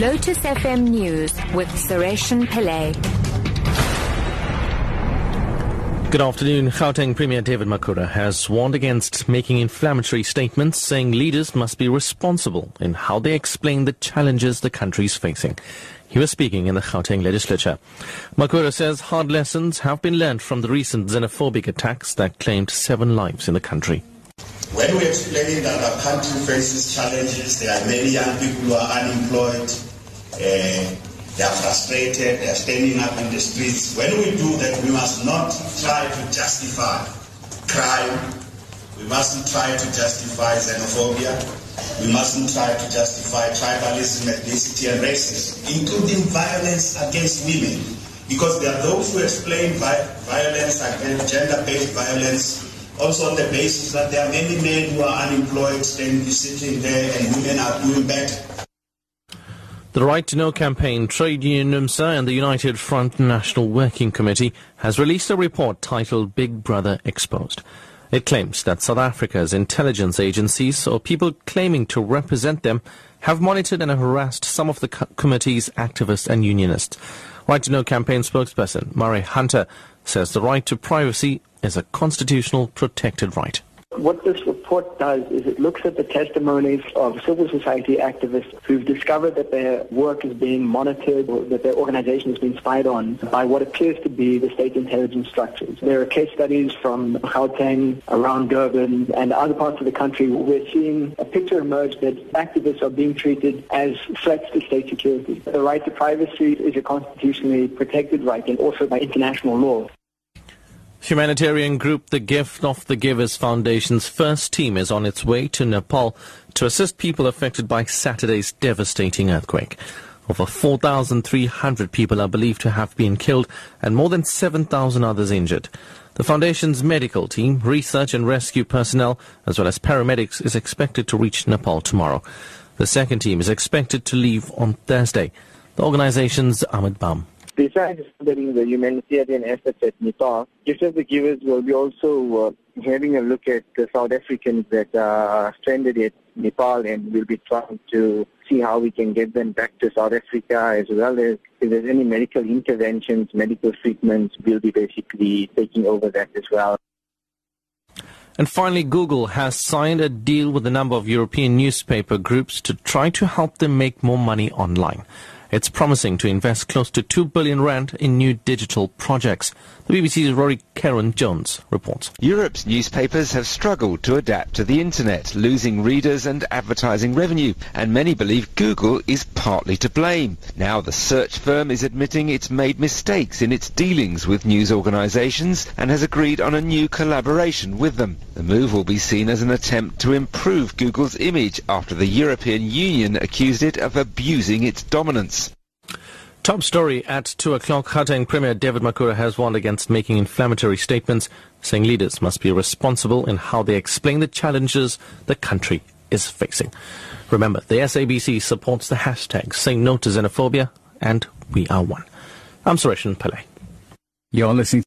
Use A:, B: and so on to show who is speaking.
A: Lotus FM News with Sareshen Pillay.
B: Good afternoon. Gauteng Premier David Makhura has warned against making inflammatory statements, saying leaders must be responsible in how they explain the challenges the country is facing. He was speaking in the Gauteng legislature. Makhura says hard lessons have been learned from the recent xenophobic attacks that claimed seven lives in the country.
C: When we explain that our country faces challenges, there are many young people who are unemployed, they are frustrated, they are standing up in the streets. When we do that, we must not try to justify crime, we mustn't try to justify xenophobia, we mustn't try to justify tribalism, ethnicity, and racism, including violence against women. Because there are those who explain violence against gender-based violence also on the basis that there are many men who are unemployed, staying, sitting there, and women are doing better.
B: The Right to Know campaign, Trade Union NUMSA and the United Front National Working Committee has released a report titled Big Brother Exposed. It claims that South Africa's intelligence agencies or people claiming to represent them have monitored and harassed some of the co- committee's activists and unionists. Right to Know campaign spokesperson Murray Hunter says the right to privacy is a constitutional protected right.
D: What this report does is it looks at the testimonies of civil society activists who've discovered that their work is being monitored or that their organization is being spied on by what appears to be the state intelligence structures. There are case studies from Gauteng, around Durban, and other parts of the country where we're seeing a picture emerge that activists are being treated as threats to state security. The right to privacy is a constitutionally protected right and also by international law.
B: Humanitarian group The Gift of the Givers Foundation's first team is on its way to Nepal to assist people affected by Saturday's devastating earthquake. Over 4,300 people are believed to have been killed and more than 7,000 others injured. The foundation's medical team, research and rescue personnel, as well as paramedics, is expected to reach Nepal tomorrow. The second team is expected to leave on Thursday. The organization's Ahmed Bham.
E: Besides studying the humanitarian efforts at Nepal, Gift the Givers will be also uh, having a look at the South Africans that are stranded at Nepal and we'll be trying to see how we can get them back to South Africa as well as if there's any medical interventions, medical treatments, we'll be basically taking over that as well.
B: And finally, Google has signed a deal with a number of European newspaper groups to try to help them make more money online. It's promising to invest close to 2 billion rand in new digital projects. The BBC's Rory Cellan-Jones reports.
F: Europe's newspapers have struggled to adapt to the internet, losing readers and advertising revenue, and many believe Google is partly to blame. Now the search firm is admitting it's made mistakes in its dealings with news organizations and has agreed on a new collaboration with them. The move will be seen as an attempt to improve Google's image after the European Union accused it of abusing its dominance.
B: Top story at 2 o'clock. Gauteng Premier David Makhura has warned against making inflammatory statements, saying leaders must be responsible in how they explain the challenges the country is facing. Remember, the SABC supports the hashtag Say No to Xenophobia and We Are One. I'm Suresh Pillay.
G: You're listening